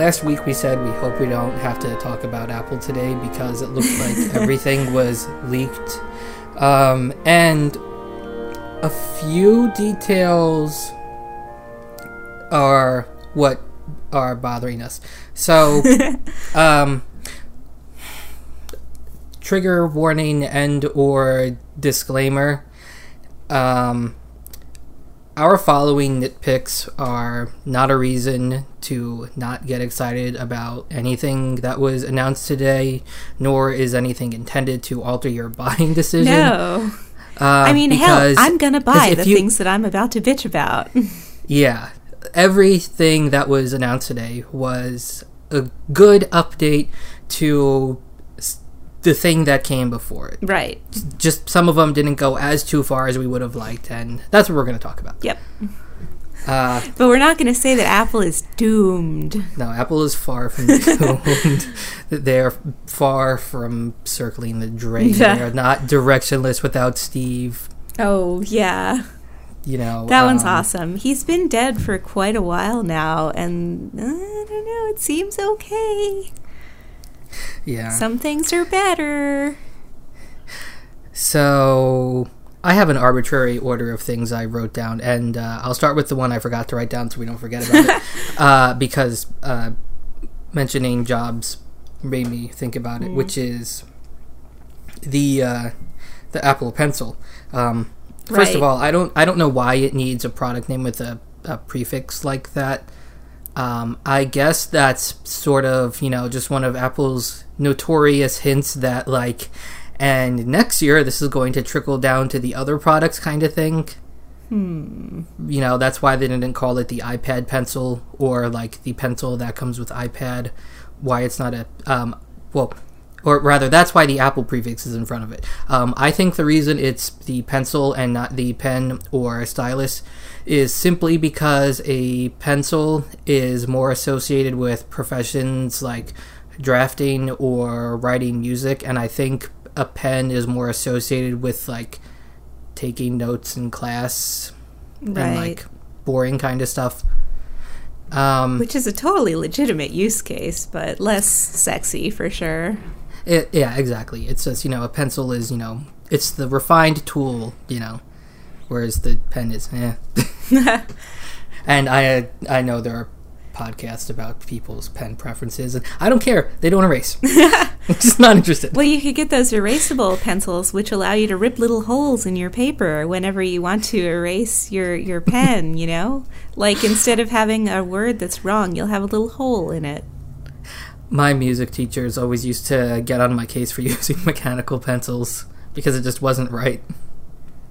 Last week we said we hope we don't have to talk about Apple today because it looked like everything was leaked. Um, and a few details are what are bothering us. So, um, trigger warning and or disclaimer. Um, our following nitpicks are not a reason to not get excited about anything that was announced today, nor is anything intended to alter your buying decision. No. Uh, I mean, hell, I'm going to buy the you- things that I'm about to bitch about. Yeah, everything that was announced today was a good update to the thing that came before it. right. Just some of them didn't go as too far as we would have liked, and that's what we're going to talk about. Yep. Uh, But we're not going to say that Apple is doomed. no, Apple is far from doomed. They're far from circling the drain. Yeah. They're not directionless without Steve. Oh, yeah. You know That one's um, awesome. He's been dead for quite a while now, and uh, I don't know, it seems okay. Yeah. Some things are better. So I have an arbitrary order of things I wrote down, and uh, I'll start with the one I forgot to write down so we don't forget about it. Uh, because uh, mentioning Jobs made me think about it, which is the uh, the Apple Pencil. Um, first of all, I don't I don't know why it needs a product name with a, a prefix like that. Um, I guess that's sort of, you know, just one of Apple's notorious hints that, like, and next year this is going to trickle down to the other products kind of thing. Hmm. You know, that's why they didn't call it the iPad Pencil or, like, the pencil that comes with iPad. Why it's not a, um, well, or rather, that's why the Apple prefix is in front of it. Um, I think the reason it's the pencil and not the pen or stylus is simply because a pencil is more associated with professions like drafting or writing music, and I think a pen is more associated with like taking notes in class and like boring kind of stuff. Um, Which is a totally legitimate use case, but less sexy for sure. It, yeah, exactly. It's just you know a pencil is you know it's the refined tool you know, whereas the pen is eh. and I I know there are podcasts about people's pen preferences, and I don't care. They don't erase. Just not interested. Well, you could get those erasable pencils, which allow you to rip little holes in your paper whenever you want to erase your, your pen, you know? Like instead of having a word that's wrong, you'll have a little hole in it. My music teachers always used to get on my case for using mechanical pencils because it just wasn't right.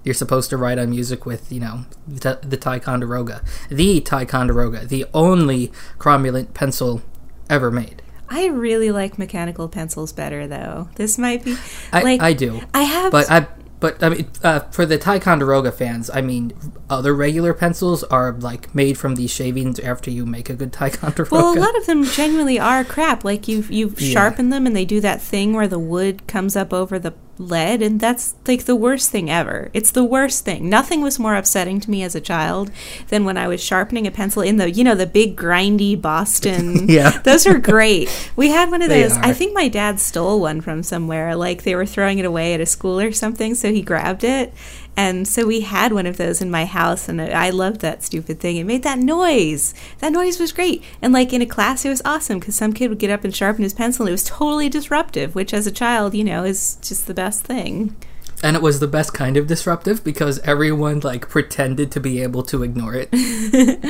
You're supposed to write on music with, you know, the, the Ticonderoga. The Ticonderoga, the only cromulent pencil ever made. I really like mechanical pencils better, though. This might be I, like I do. I have But I but I mean uh, for the Ticonderoga fans, I mean other regular pencils are like made from these shavings after you make a good Ticonderoga. Well, a lot of them genuinely are crap. Like you you Yeah. sharpen them and they do that thing where the wood comes up over the lead and that's like the worst thing ever. It's the worst thing. Nothing was more upsetting to me as a child than when I was sharpening a pencil in the you know the big grindy Boston. Yeah. Those are great. We had one of those. I think my dad stole one from somewhere. Like they were throwing it away at a school or something, so he grabbed it. And so we had one of those in my house, and I loved that stupid thing. It made that noise. That noise was great. And like in a class, it was awesome because some kid would get up and sharpen his pencil, and it was totally disruptive, which as a child, you know, is just the best thing. and it was the best kind of disruptive because everyone like pretended to be able to ignore it.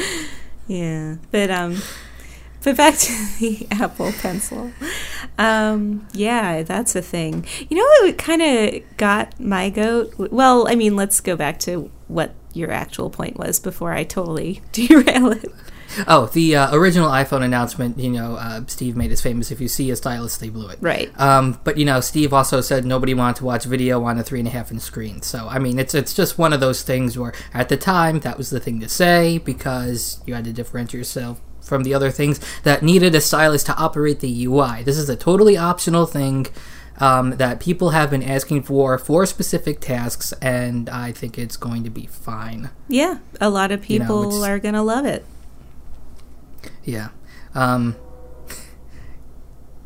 Yeah, but um, but back to the Apple Pencil. Um, yeah, that's a thing. You know what kind of got my goat? Well, I mean, let's go back to what your actual point was before I totally derail it. Oh, the uh, original iPhone announcement, you know, uh, Steve made us famous. If you see a stylus, they blew it. Right. Um, but you know, Steve also said nobody wanted to watch video on a three and a half inch screen. So I mean, it's it's just one of those things where at the time that was the thing to say because you had to differentiate yourself from the other things that needed a stylus to operate the UI. This is a totally optional thing. Um, that people have been asking for for specific tasks, and I think it's going to be fine. Yeah, a lot of You know, people are gonna love it. Yeah. Um,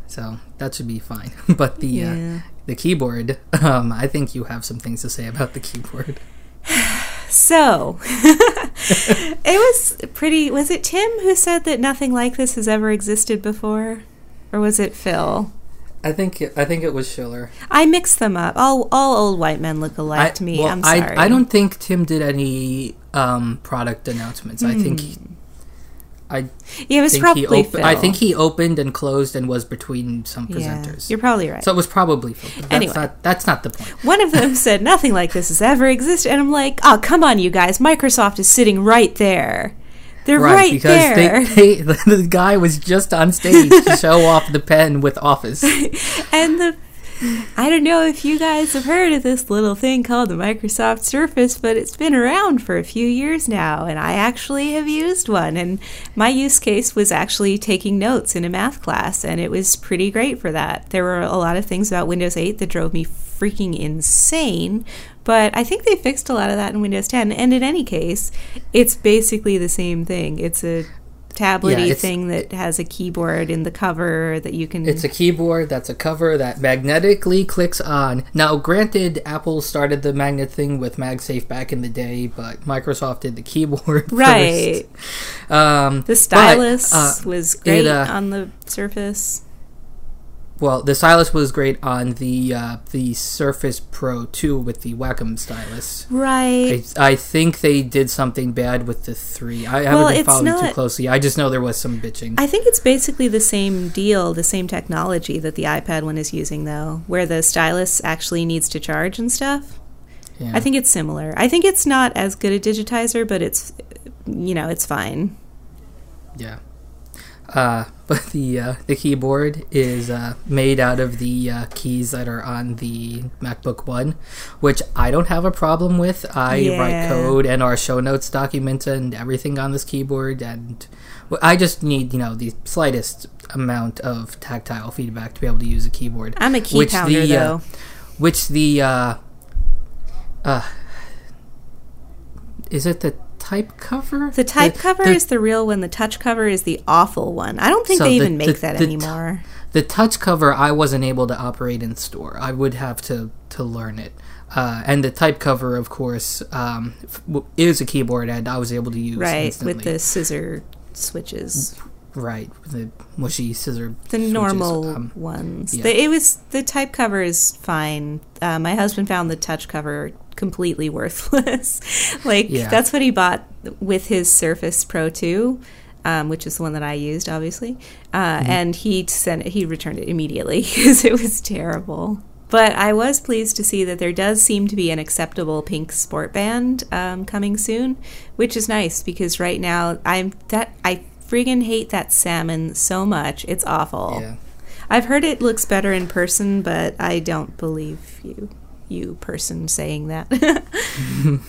so that should be fine. but the Yeah. uh, the keyboard, um, I think you have some things to say about the keyboard. So, it was pretty. Was it Tim who said that nothing like this has ever existed before? Or was it Phil? I think it, I think it was Schiller. I mixed them up. All, all old white men look alike I, to me. well, I'm sorry. I, I don't think Tim did any um, product announcements. I think he, I Yeah, it was think probably op- Phil. I think he opened and closed and was between some Yeah, presenters. you're probably right. So it was probably Phil. That's Anyway. not that's not the point. One of them said nothing like this has ever existed, and I'm like, oh come on, you guys! Microsoft is sitting right there. They're right, because there. They, they, the guy was just on stage to show off the pen with Office. and the I don't know if you guys have heard of this little thing called the Microsoft Surface, but it's been around for a few years now, and I actually have used one. And my use case was actually taking notes in a math class, and it was pretty great for that. There were a lot of things about Windows 8 that drove me freaking insane, but I think they fixed a lot of that in Windows 10. And in any case, it's basically the same thing. It's a tablety Yeah, thing that has a keyboard in the cover that you can It's a keyboard that's a cover that magnetically clicks on. Now, granted, Apple started the magnet thing with MagSafe back in the day, but Microsoft did the keyboard Right. first. Um, The stylus but, uh, was great uh, on the Surface. Well, the stylus was great on the uh, the Surface Pro 2 with the Wacom stylus. Right. I, I think they did something bad with the three. I haven't been following too closely. I just know there was some bitching. I think it's basically the same deal, the same technology that the iPad one is using, though, where the stylus actually needs to charge and stuff. Yeah. I think it's similar. I think it's not as good a digitizer, but it's, you know, it's fine. Yeah. Uh, but the uh, the keyboard is uh, made out of the uh, keys that are on the MacBook One, which I don't have a problem with. I Yeah. write code and our show notes documents and everything on this keyboard, and I just need you know the slightest amount of tactile feedback to be able to use a keyboard. I'm a key Which pounder, the, uh, though. which the uh, uh, is it the type cover? The type cover the- is the real one. The touch cover is the awful one. I don't think So they the- even make the- that the t- anymore. The touch cover I wasn't able to operate in store. I would have to to learn it. Uh, and the type cover, of course, um, is a keyboard, and I was able to use right, instantly. with the scissor switches. right with the mushy scissor. the switches. normal Um, ones. yeah. The, it was the type cover is fine. Uh, my husband found the touch cover completely worthless. like Yeah. that's what he bought with his Surface Pro 2. Um, which is the one that I used, obviously, uh, Mm-hmm. and he sent it, he returned it immediately because it was terrible. But I was pleased to see that there does seem to be an acceptable pink sport band um, coming soon, which is nice because right now I'm that I friggin' hate that salmon so much. It's awful. yeah. I've heard it looks better in person, but I don't believe you, you person saying that.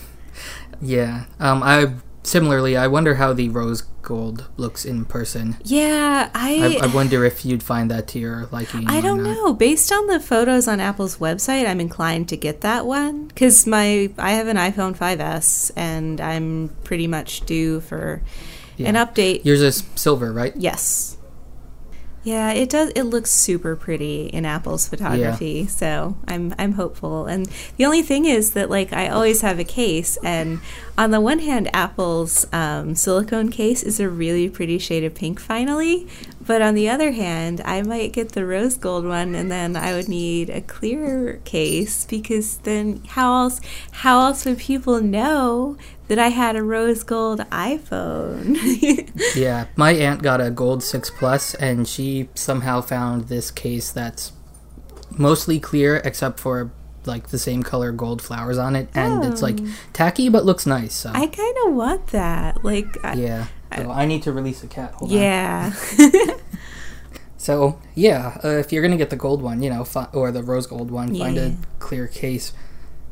Yeah. Um, I similarly, I wonder how the rose gold looks in person. yeah, I, I, I wonder if you'd find that to your liking. I don't know. Based on the photos on Apple's website, I'm inclined to get that one because my I have an iPhone 5s and I'm pretty much due for an update. Yours is silver, right? Yes. Yeah, it does. It looks super pretty in Apple's photography, so I'm I'm hopeful. And the only thing is that like I always have a case, and on the one hand, Apple's um, silicone case is a really pretty shade of pink finally, but on the other hand, I might get the rose gold one, and then I would need a clear case because then how else how else would people know that I had a rose gold iPhone? Yeah, my aunt got a gold six plus, and she somehow found this case that's mostly clear except for like the same color gold flowers on it, and it's like oh. tacky but looks nice. So I kind of want that. Like, I, yeah, so I need to release a cat. Hold on. yeah. So yeah, uh, if you're gonna get the gold one, you know, fi- or the rose gold one, find a clear case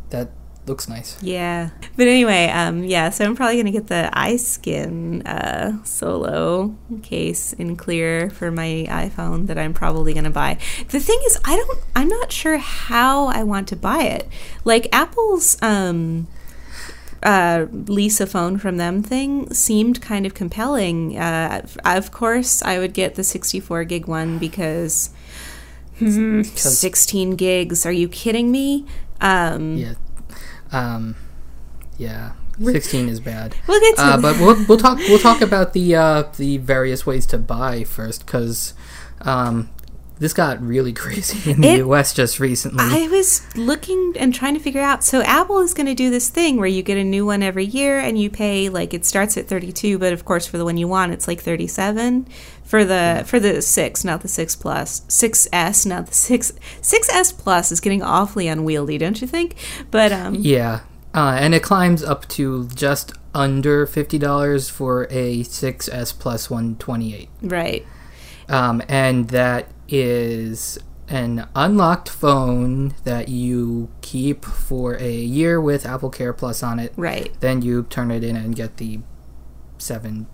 that looks nice. yeah. But anyway, um, yeah, so I'm probably going to get the iSkin uh, solo case in clear for my iPhone that I'm probably going to buy. The thing is, I don't, I'm not sure how I want to buy it. Like, Apple's, um, uh, lease a phone from them thing seemed kind of compelling. Uh, of course, I would get the 64 gig one because hmm, 16 gigs. Are you kidding me? Um, Yeah. Um, yeah. Sixteen is bad. We'll get to Uh, but we'll, we'll talk. We'll talk about the uh, the various ways to buy first, because um, this got really crazy in the It- U.S. just recently. I was looking and trying to figure out. So Apple is going to do this thing where you get a new one every year, and you pay like it starts at thirty two, but of course for the one you want, it's like thirty seven for the for the six, not the six plus, six S, not the six six S plus is getting awfully unwieldy, don't you think? But um, yeah, uh, and it climbs up to just under fifty dollars for a 6S plus one twenty eight. right, um, and that is an unlocked phone that you keep for a year with Apple Care Plus on it. right, Then you turn it in and get the seven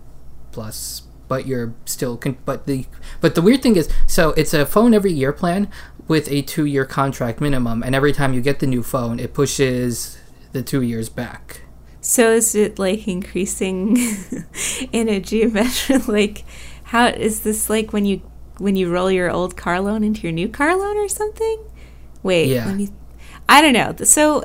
plus, but you're still. Con- but the but the weird thing is, so it's a phone every year plan with a two year contract minimum, and every time you get the new phone, it pushes the two years back. So is it like increasing in a geometric like how is this like when you when you roll your old car loan into your new car loan or something? Wait, Yeah. let me I don't know. So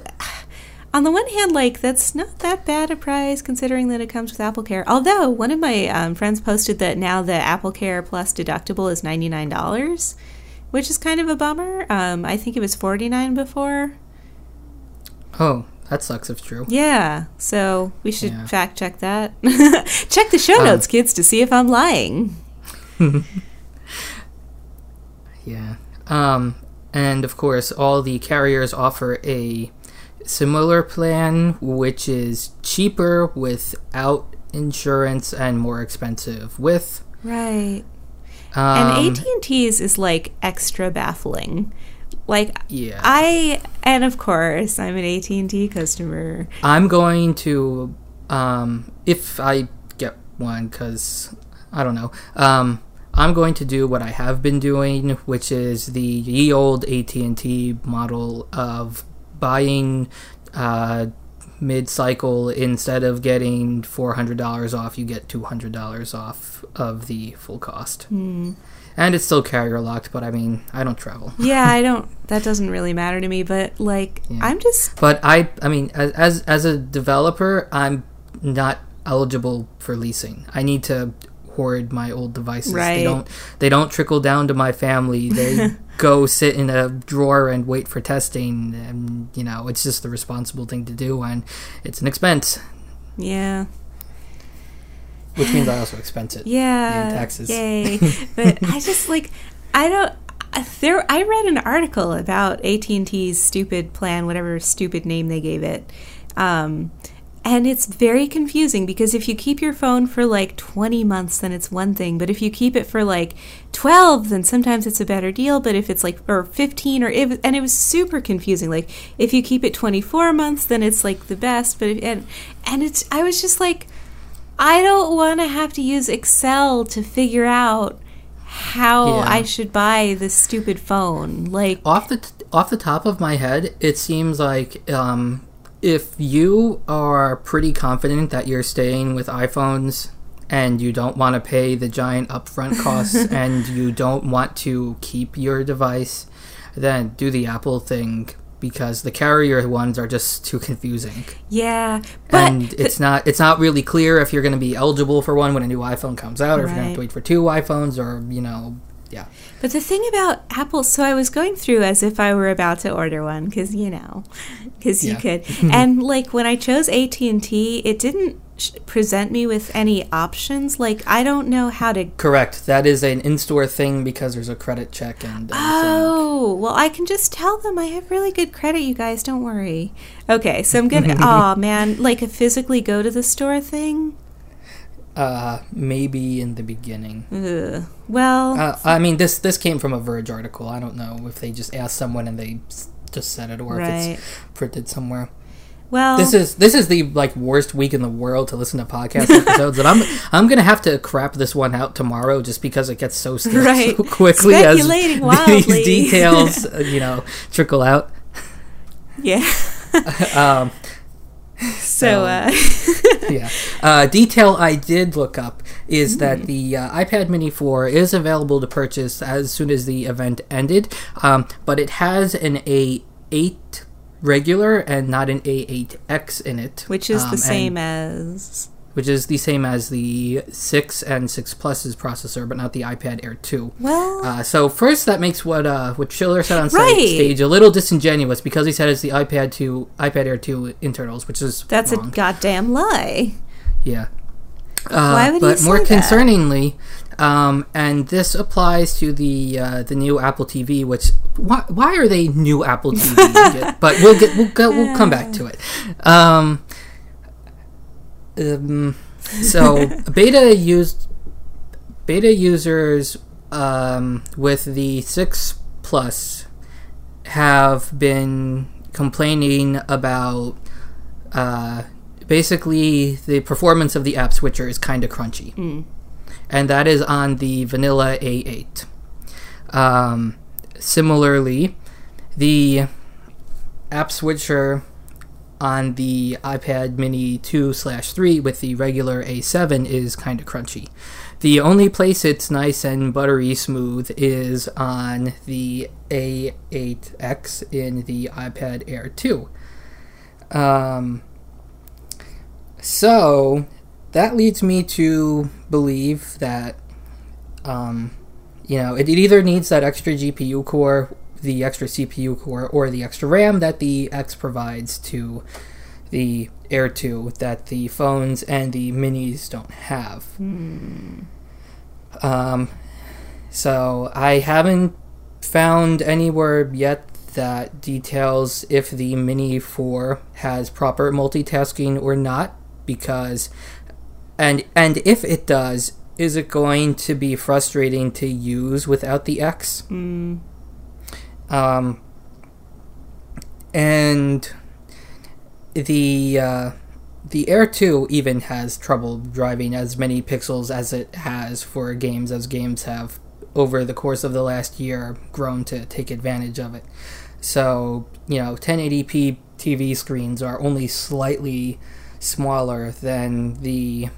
on the one hand, like that's not that bad a price considering that it comes with Apple Care. Although one of my um, friends posted that now the Apple Care Plus deductible is ninety nine dollars, which is kind of a bummer. Um, I think it was forty nine before. Oh, that sucks if true. Yeah, so we should Yeah. fact check that. check the show Um, notes, kids, to see if I'm lying. Yeah. Um, and of course, all the carriers offer a similar plan, which is cheaper without insurance and more expensive with. Right. Um, and AT and T's is like extra baffling. Like yeah. I, and of course, I'm an AT and T customer. I'm going to, um, if I get one, because I don't know. Um, I'm going to do what I have been doing, which is the ye old AT&T model of buying uh, mid-cycle instead of getting $400 off, you get $200 off of the full cost. Hmm. And it's still carrier locked, but I mean, I don't travel. Yeah, I don't. That doesn't really matter to me. But like, Yeah. I'm just But I, I mean, as, as a developer, I'm not eligible for leasing. I need to hoard my old devices. Right. They don't they don't trickle down to my family. They go sit in a drawer and wait for testing. And you know, it's just the responsible thing to do, and it's an expense, yeah. which means I also expense it. Yeah. in taxes. Yay. but I just like I don't there I read an article about AT&T's stupid plan whatever stupid name they gave it. Um and it's very confusing because if you keep your phone for like 20 months then it's one thing but if you keep it for like 12 then sometimes it's a better deal but if it's like or 15 or if, and it was super confusing like if you keep it 24 months then it's like the best but if, and and it's I was just like I don't want to have to use Excel to figure out how Yeah. I should buy this stupid phone. Like, off the t- off the top of my head, it seems like um, if you are pretty confident that you're staying with iPhones and you don't want to pay the giant upfront costs and you don't want to keep your device, then do the Apple thing because the carrier ones are just too confusing. yeah, but and it's not it's not really clear if you're going to be eligible for one when a new iPhone comes out or if you're going to have to wait for two iPhones or, you know, yeah. But the thing about Apple, so I was going through as if I were about to order one because you know, because you could, and like when I chose AT and T, it didn't sh- present me with any options. Like I don't know how to. Correct. That is an in-store thing because there's a credit check and. Oh well, I can just tell them I have really good credit. You guys, don't worry. Okay, so I'm gonna. oh man, like a physically go to the store thing. Uh, maybe in the beginning. Ugh. Well, Uh, I mean, this this came from a Verge article. I don't know if they just asked someone and they just said it, or if right. it's printed somewhere. Well, This is this is the like worst week in the world to listen to podcast episodes, and I'm I'm gonna have to crap this one out tomorrow just because it gets so Right. so quickly as wildly. these details uh, you know trickle out. yeah. Um, So, uh, yeah. Uh, detail I did look up is that the uh, iPad Mini 4 is available to purchase as soon as the event ended, um, but it has an A8 regular and not an A8X in it, which is um, the same as. Which is the same as the 6 and 6 Plus's processor, but not the iPad Air 2. Well, Uh, so first, that makes what uh, what Schiller said on Right. stage a little disingenuous because he said it's the iPad 2, iPad Air 2 internals, which is that's a goddamn lie. Yeah. Uh, Why would he but more that? concerningly, um, and this applies to the uh, the new Apple TV, which why, why are they new Apple TV? but we'll get we'll go, we'll come back to it. Um, um, so beta used beta users um, with the six plus have been complaining about uh, basically the performance of the app switcher is kind of crunchy and that is on the vanilla a8 um, similarly the app switcher on the ipad mini 2 slash 3 with the regular a7 is kind of crunchy. The only place it's nice and buttery smooth is on the a8x in the ipad air 2 um, so that leads me to believe that, um, you know, it, it either needs that extra GPU core, the extra CPU core, or the extra RAM that the X provides to the Air 2 that the phones and the minis don't have. Um, so I haven't found anywhere yet that details if the Mini 4 has proper multitasking or not because and and if it does is it going to be frustrating to use without the X? Mm. Um and the uh the Air 2 even has trouble driving as many pixels as it has for games as games have over the course of the last year grown to take advantage of it. So, you know, 1080p TV screens are only slightly smaller than the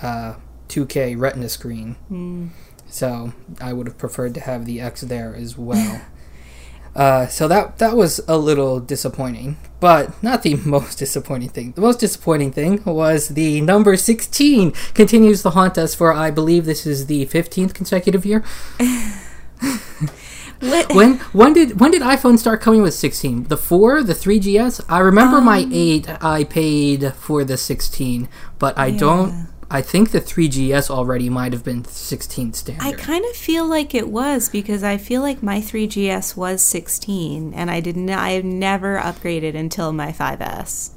uh, 2K Retina screen. Mm. So, I would have preferred to have the X there as well. Uh, so that that was a little disappointing, but not the most disappointing thing. The most disappointing thing was the number sixteen continues to haunt us for I believe this is the fifteenth consecutive year. When when did when did iPhone start coming with sixteen? The four, the three GS. I remember my eight. I paid for the sixteen, but I Yeah. don't. I think the three GS already might have been sixteen standard. I kind of feel like it was because I feel like my 3GS was 16 and I didn't I have never upgraded until my 5S.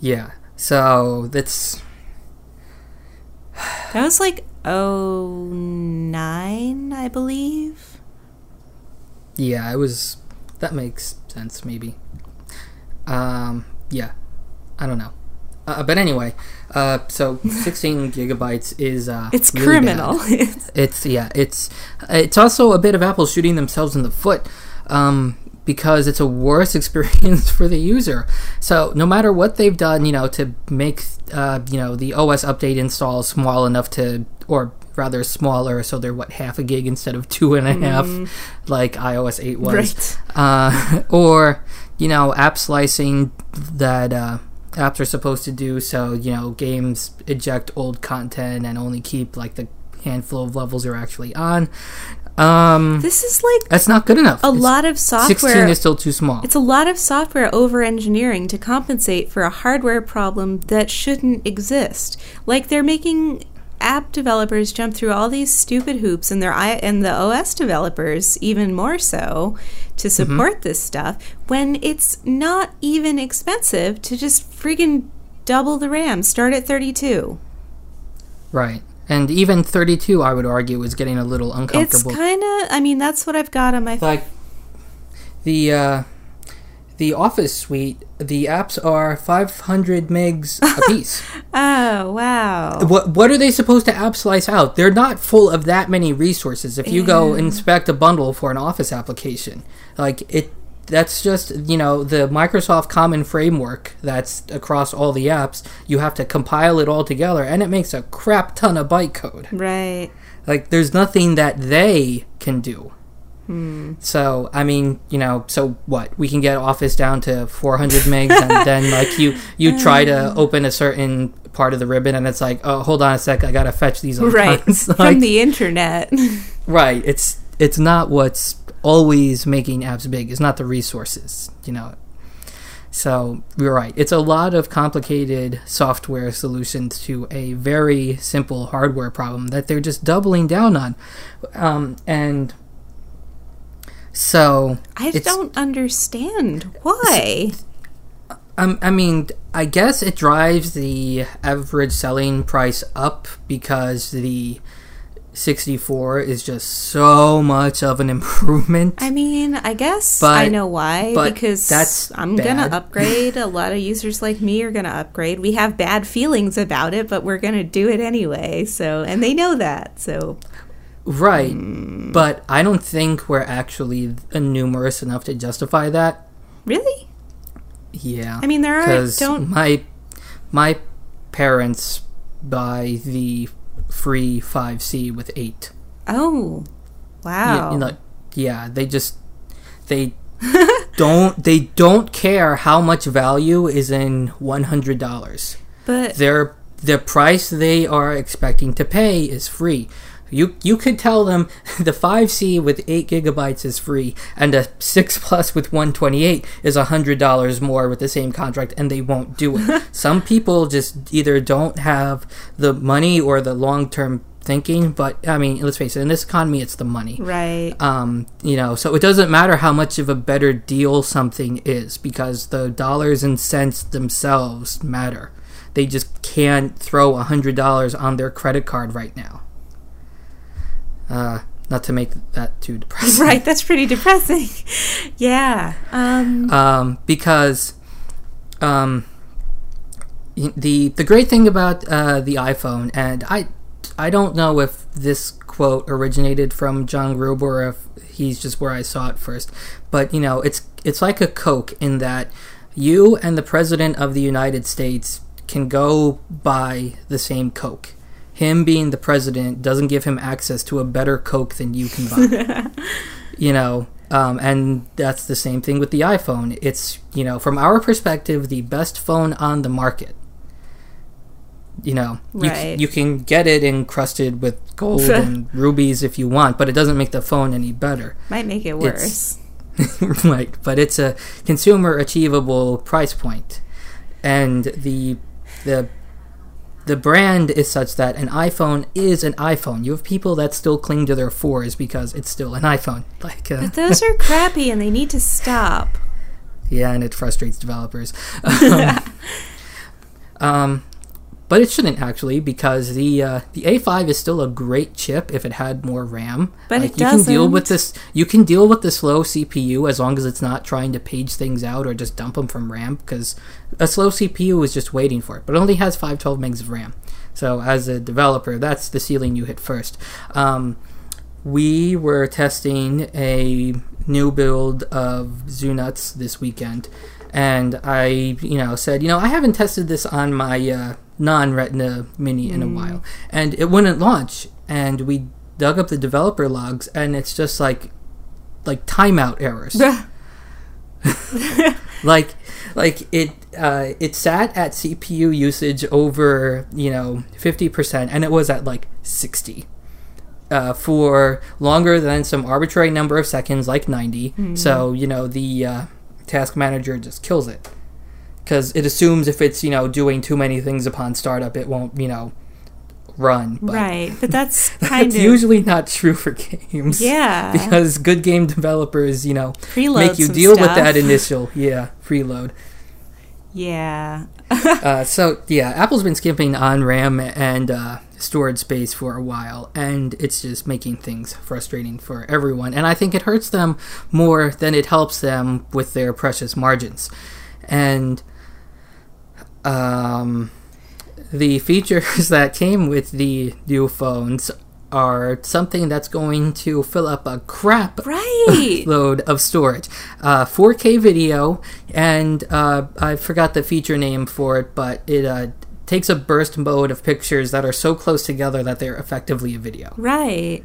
yeah. So that's That was like 09, I believe. Yeah, it was. That makes sense, maybe. Um, yeah, I don't know. Uh, but anyway, uh, so 16 gigabytes is uh, It's really criminal. It's yeah, it's it's also a bit of Apple shooting themselves in the foot. Um, because it's a worse experience for the user. So no matter what they've done, you know, to make uh, you know the OS update install small enough to, or rather smaller, so they're what half a gig instead of two and a half, like iOS eight was, Right. uh, or you know app slicing that uh, apps are supposed to do. So you know games eject old content and only keep like the handful of levels you're actually on. Um, this is like that's not good enough. a It's- lot of software. 16 is still too small. It's a lot of software over engineering to compensate for a hardware problem that shouldn't exist. Like they're making app developers jump through all these stupid hoops and their i and the OS developers even more so to support this stuff when it's not even expensive to just friggin' double the RAM, start at 32. Right. And even 32, I would argue, is getting a little uncomfortable. It's kind of I mean that's what I've got on my like the uh, the Office suite, the apps are 500 megs apiece. Oh, wow. what what are they supposed to app slice out? They're not full of that many resources. If you go inspect a bundle for an Office application, like it that's just you know the Microsoft Common Framework that's across all the apps. You have to compile it all together, and it makes a crap ton of bytecode. Right. Like there's nothing that they can do. So I mean, you know, so what? We can get Office down to 400 megs, and then like you you try to open a certain part of the ribbon, and it's like, oh, hold on a sec, I gotta fetch these Right. icons. From the internet. right. It's it's not what's always making apps big. It's not the resources, you know. So you're right. It's a lot of complicated software solutions to a very simple hardware problem that they're just doubling down on, um, and so I don't understand why. Um, I mean, I guess it drives the average selling price up because the 64 is just so much of an improvement. I mean, I guess But- I know why because that's I'm bad. gonna upgrade. A lot of users like me are gonna upgrade. We have bad feelings about it, but we're gonna do it anyway. So, and they know that. So, right. Hmm. But I don't think we're actually numerous enough to justify that. really, Yeah. I mean, there are Because don't. my, my parents buy the free 5C with 8. Oh, wow. Yeah, you know, yeah, they just they don't they don't care how much value is in one hundred dollars. but Their the price they are expecting to pay is free. You you could tell them the five C with eight gigabytes is free, and a six plus with one twenty eight is hundred dollars more with the same contract, and they won't do it. Some people just either don't have the money or the long term thinking. But I mean, let's face it, in this economy, it's the money right. um, you know, so it doesn't matter how much of a better deal something is because the dollars and cents themselves matter. They just can't throw a hundred dollars on their credit card right now. Uh, not to make that too depressing, Right, that's pretty depressing. yeah. Um, um, because um, the the great thing about uh, the iPhone, and I I don't know if this quote originated from John Gruber or if he's just where I saw it first, but you know it's it's like a Coke in that you and the president of the United States can go buy the same Coke. Him being the president doesn't give him access to a better Coke than you can buy. You know um, and that's the same thing with the iphone. It's you know from our perspective the best phone on the market. You know you, Right. you can get it encrusted with gold and rubies if you want but it doesn't make the phone any better. Might make it worse. right but it's a consumer achievable price point. And the the the brand is such that an iphone is an iphone you have people that still cling to their fours because it's still an iphone like uh, But those are crappy and they need to stop. Yeah, and it frustrates developers. Um, um, but it shouldn't actually because the uh, the A5 is still a great chip if it had more RAM. But like, it you can deal with this. You can deal with the slow CPU as long as it's not trying to page things out or just dump them from RAM because a slow CPU is just waiting for it. But it only has 512 megs of RAM. So as a developer, that's the ceiling you hit first. Um, we were testing a new build of Zunuts this weekend, and I, you know, said, you know, I haven't tested this on my uh, non-Retina Mini in a while, and it wouldn't launch. And we dug up the developer logs, and it's just like, like timeout errors. like like it uh, it sat at CPU usage over you know 50% and it was at like 60 uh, for longer than some arbitrary number of seconds like 90 so you know the uh, task manager just kills it because it assumes if it's you know doing too many things upon startup it won't you know run but right. But that's kind that's of usually not true for games Yeah. because good game developers you know preload make you deal with that initial yeah preload Yeah. uh, so yeah apple's been skimping on ram and uh, storage space for a while and it's just making things frustrating for everyone and i think it hurts them more than it helps them with their precious margins and um, the features that came with the new phones are something that's going to fill up a crap Right. load of storage. Uh, 4K video, and uh, I forgot the feature name for it, but it uh, takes a burst mode of pictures that are so close together that they're effectively a video. Right.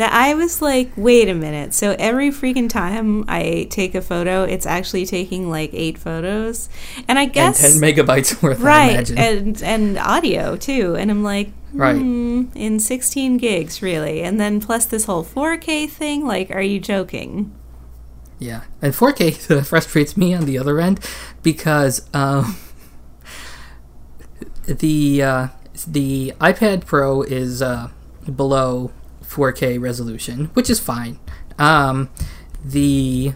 That I was like, wait a minute. So every freaking time I take a photo, it's actually taking like eight photos, and I guess and 10 megabytes worth, right, and and audio too. And I'm like, Right. hmm, in 16 gigs, really, and then plus this whole 4K thing. Like, are you joking? Yeah, and 4K frustrates me on the other end because um, the uh, the iPad Pro is uh, below 4K resolution, which is fine. Um, the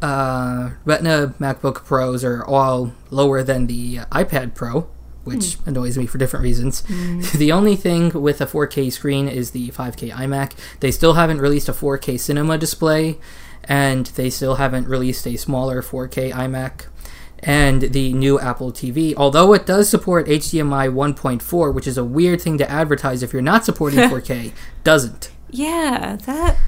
uh, Retina MacBook Pros are all lower than the iPad Pro, which annoys me for different reasons. The only thing with a 4K screen is the 5K iMac. They still haven't released a 4K cinema display, and they still haven't released a smaller 4K iMac. And the new Apple TV, although it does support HDMI 1.4, which is a weird thing to advertise if you're not supporting 4K, doesn't. Yeah, that.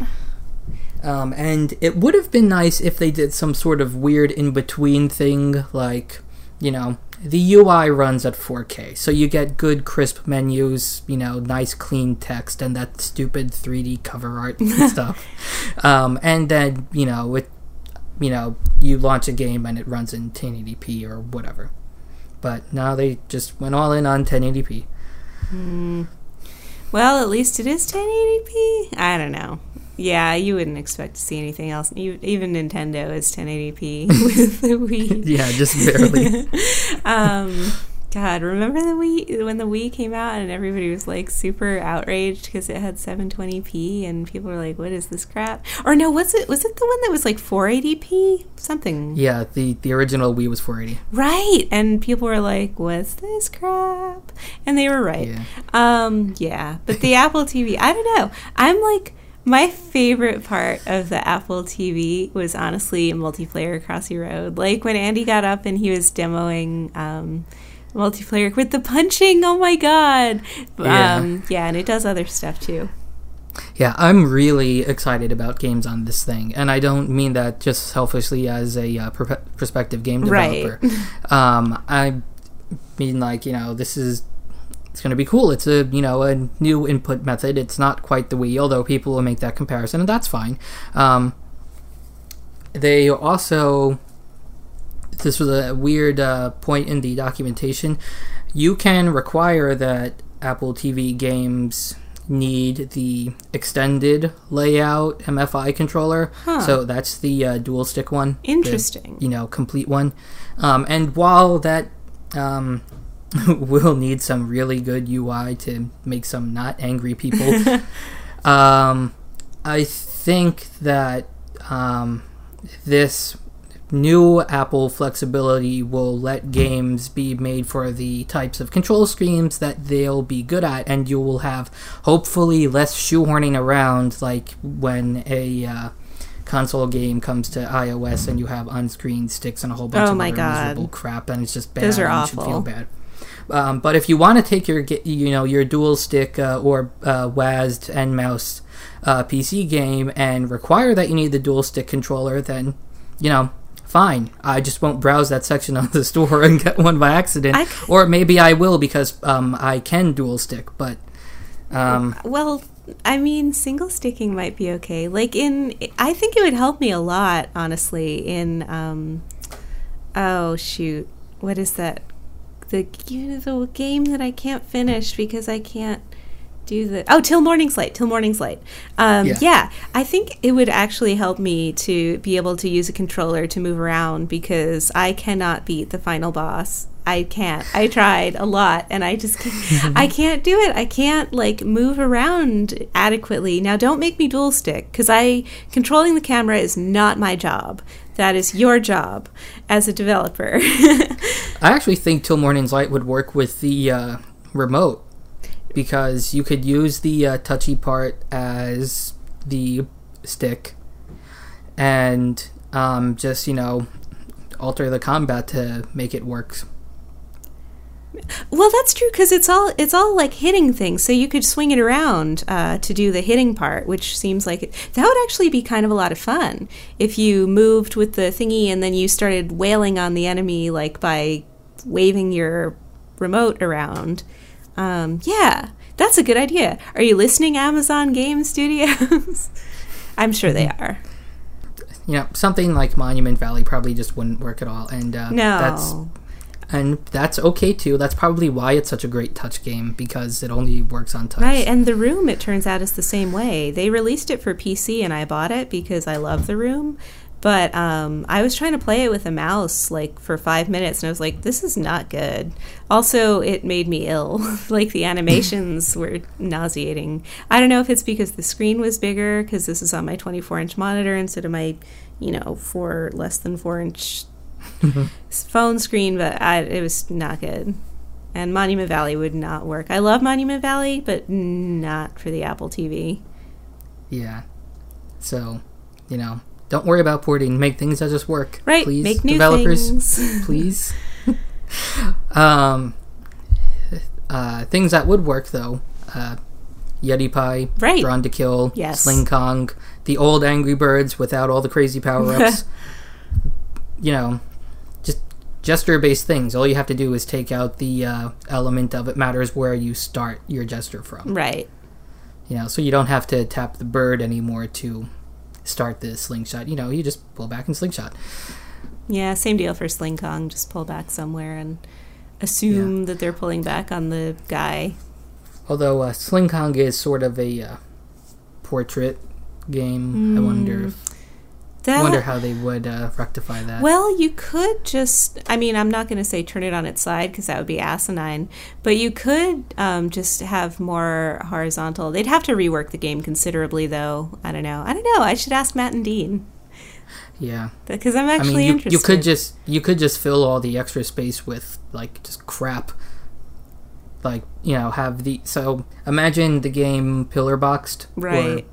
Um, and it would have been nice if they did some sort of weird in between thing, like, you know, the UI runs at 4K, so you get good crisp menus, you know, nice clean text, and that stupid 3D cover art and stuff. Um, and then, you know, it, you know, you launch a game and it runs in 1080p or whatever. But now they just went all in on 1080p. Well, at least it is 1080p. I don't know. Yeah, you wouldn't expect to see anything else. Even Nintendo is 1080p with the Wii. Yeah, just barely. Um, God, remember the Wii when the Wii came out and everybody was like super outraged because it had 720p and people were like, "What is this crap?" Or no, was it was it the one that was like 480p something? yeah, the, the original Wii was 480. Right, and people were like, "What's this crap?" And they were right. Yeah. Um, yeah, but the Apple TV, I don't know. I'm like my favorite part of the Apple TV was honestly multiplayer Crossy Road. Like when Andy got up and he was demoing um, multiplayer with the punching. Oh my god! Yeah. Um, yeah, and it does other stuff too. Yeah, I'm really excited about games on this thing, and I don't mean that just selfishly as a uh, pr- prospective game Right. developer. um, I mean, like you know, this is it's going to be cool. It's a you know a new input method. It's not quite the Wii, although people will make that comparison, and that's fine. Um, they also this was a weird uh, point in the documentation. You can require that Apple TV games need the extended layout MFI controller. Huh. So that's the uh, dual stick one. the, Interesting. you know, complete one. Um, and while that um, will need some really good UI to make some not angry people, um, I think that um, this new Apple flexibility will let games be made for the types of control schemes that they'll be good at, and you will have hopefully less shoehorning around, like when a uh, console game comes to iOS and you have on-screen sticks and a whole bunch Oh of other God. miserable crap, and it's just bad. Those are and you should feel bad. Um, but if you want to take your you know your dual stick uh, or uh, WASD and mouse uh, PC game and require that you need the dual stick controller, then you know fine. I just won't browse that section of the store and get one by accident, or maybe I will because um, I can dual stick. But um, Well, I mean, single sticking might be okay. Like in, I think it would help me a lot, honestly. In, um, oh shoot, what is that? The you know, the game that I can't finish because I can't do the oh till morning's light till morning's light. Um, Yeah. yeah. i think it would actually help me to be able to use a controller to move around because i cannot beat the final boss. I can't. I tried a lot and i just can't, i can't do it. I can't like move around adequately. Now don't make me dual stick because i controlling the camera is not my job. That is your job as a developer. I actually think Till Morning's Light would work with the uh, remote because you could use the uh, touchy part as the stick and um, just you know alter the combat to make it work. Well, that's true because it's all it's all like hitting things. So you could swing it around uh, to do the hitting part, which seems like it, that would actually be kind of a lot of fun if you moved with the thingy and then you started wailing on the enemy like by waving your remote around. Um, yeah, that's a good idea. Are you listening, Amazon Game Studios? I'm sure they are. You know, something like Monument Valley probably just wouldn't work at all, and uh, No. that's and that's okay too. That's probably why it's such a great touch game because it only works on touch. Right, and the room, it turns out, is the same way. They released it for PC, and I bought it because I love the room. But um, I was trying to play it with a mouse like for five minutes, and I was like, "This is not good." Also, it made me ill. like the animations were nauseating. I don't know if it's because the screen was bigger because this is on my 24-inch monitor instead of my, you know, four less than four-inch phone screen, but I, it was not good. And Monument Valley would not work. I love Monument Valley, but not for the Apple TV. Yeah. So, you know, don't worry about porting. Make things that just work. Right, Please, make new developers. things. please. um, uh, things that would work though. Uh, Yeti Pie, Right. Drawn to Kill, Yes. Sling Kong, the old Angry Birds without all the crazy power ups. you know, just gesture based things. All you have to do is take out the uh, element of it matters where you start your gesture from. Right. You know, so you don't have to tap the bird anymore to start the slingshot. You know, you just pull back and slingshot. Yeah, same deal for Sling Kong. Just pull back somewhere and assume that they're pulling back on the guy. Although uh, Sling Kong is sort of a uh, portrait game, I wonder if, That, wonder how they would uh, rectify that. Well, you could just, I mean, I'm not going to say turn it on its side because that would be asinine, but you could um, just have more horizontal. They'd have to rework the game considerably, though. I don't know. I don't know. I should ask Matt and Dean yeah, because I'm I actually mean, you, interested. you could just you could just fill all the extra space with like just crap. Like you know, have the so imagine the game pillar boxed, or- Right.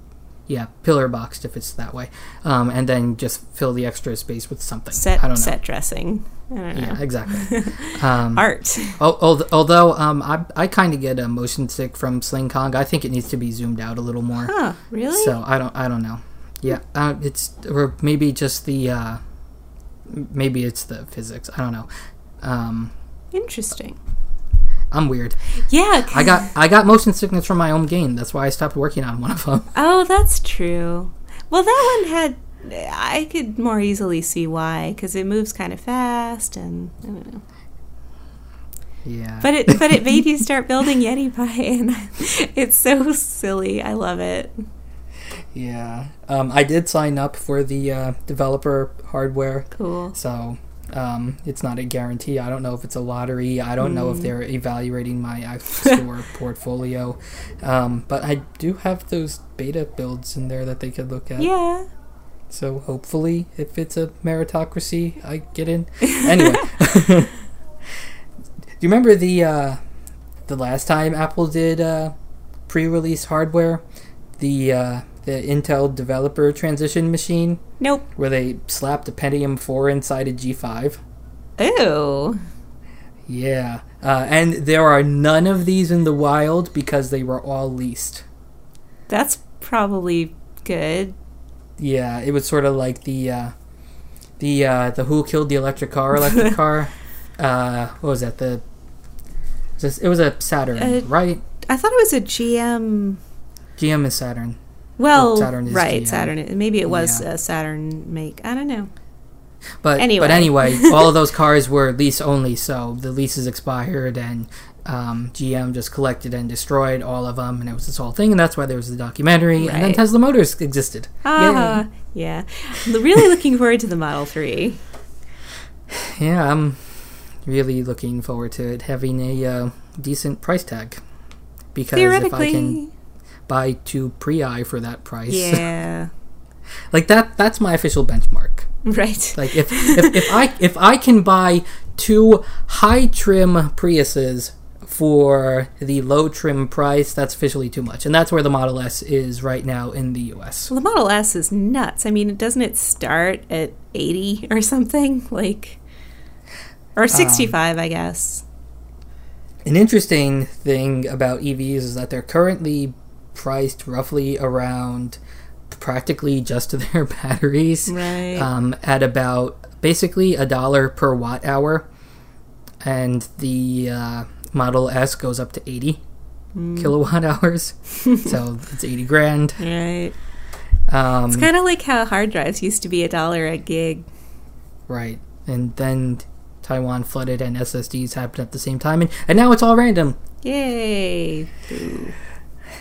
Yeah, pillar boxed if it's that way, um, and then just fill the extra space with something. set I don't know. set dressing. I don't know. Yeah, exactly. um, Art. Al- al- Although um, I, I kind of get a motion sick from Sling Kong. I think it needs to be zoomed out a little more. Huh, really? So I don't I don't know. Yeah, uh, it's or maybe just the uh, maybe it's the physics. I don't know. Um, Interesting. I'm weird. Yeah. I got I got motion sickness from my own game. That's why I stopped working on one of them. Oh, that's true. Well, that one had. I could more easily see why because it moves kind of fast and I don't know. Yeah. But it but it made you start building Yeti pie and it's so silly. I love it. yeah. Um, I did sign up for the uh, developer hardware Cool. So um, it's not a guarantee. I don't know if it's a lottery. I don't know if they're evaluating my Store portfolio. Um, but I do have those beta builds in there that they could look at. Yeah. So hopefully, if it's a meritocracy, I get in. Anyway, do you remember the uh, the last time Apple did uh, pre-release hardware, the uh, the Intel developer transition machine? Nope. where they slapped a Pentium 4 inside a G5. Ew. Yeah. Uh, and there are none of these in the wild because they were all leased. That's probably good. Yeah, it was sort of like the uh, the uh, the Who Killed the Electric Car electric car. Uh, what was that? The it was a- it was a Saturn, Uh, right? I thought it was a GM. GM is Saturn. Well, Saturn right, GM. Saturn. Maybe it was Yeah. a Saturn make. I don't know. But Anyway. but anyway, all of those cars were lease only, so the leases expired, and um, GM just collected and destroyed all of them, and it was this whole thing, and that's why there was the documentary, and then Tesla Motors existed. Ah, yeah. Really looking forward to the Model 3. Yeah, I'm really looking forward to it having a uh, decent price tag, because if I can. Buy two pre-i for that price, Yeah. like that, that's my official benchmark. Right. Like if, if, if I if I can buy two high trim Priuses for the low trim price, that's officially too much, and that's where the Model S is right now in the U.S. Well, the Model S is nuts. I mean, doesn't it start at 80 or something? Like, or um, 65, I guess. An interesting thing about EVs is that they're currently priced roughly around practically just their batteries Right. um, at about basically a dollar per watt hour, and the uh, Model S goes up to 80 kilowatt hours, so it's 80 grand. right. Um, It's kind of like how hard drives used to be a dollar a gig. right, and then Taiwan flooded and SSDs happened at the same time, and, and now it's all random. Yay.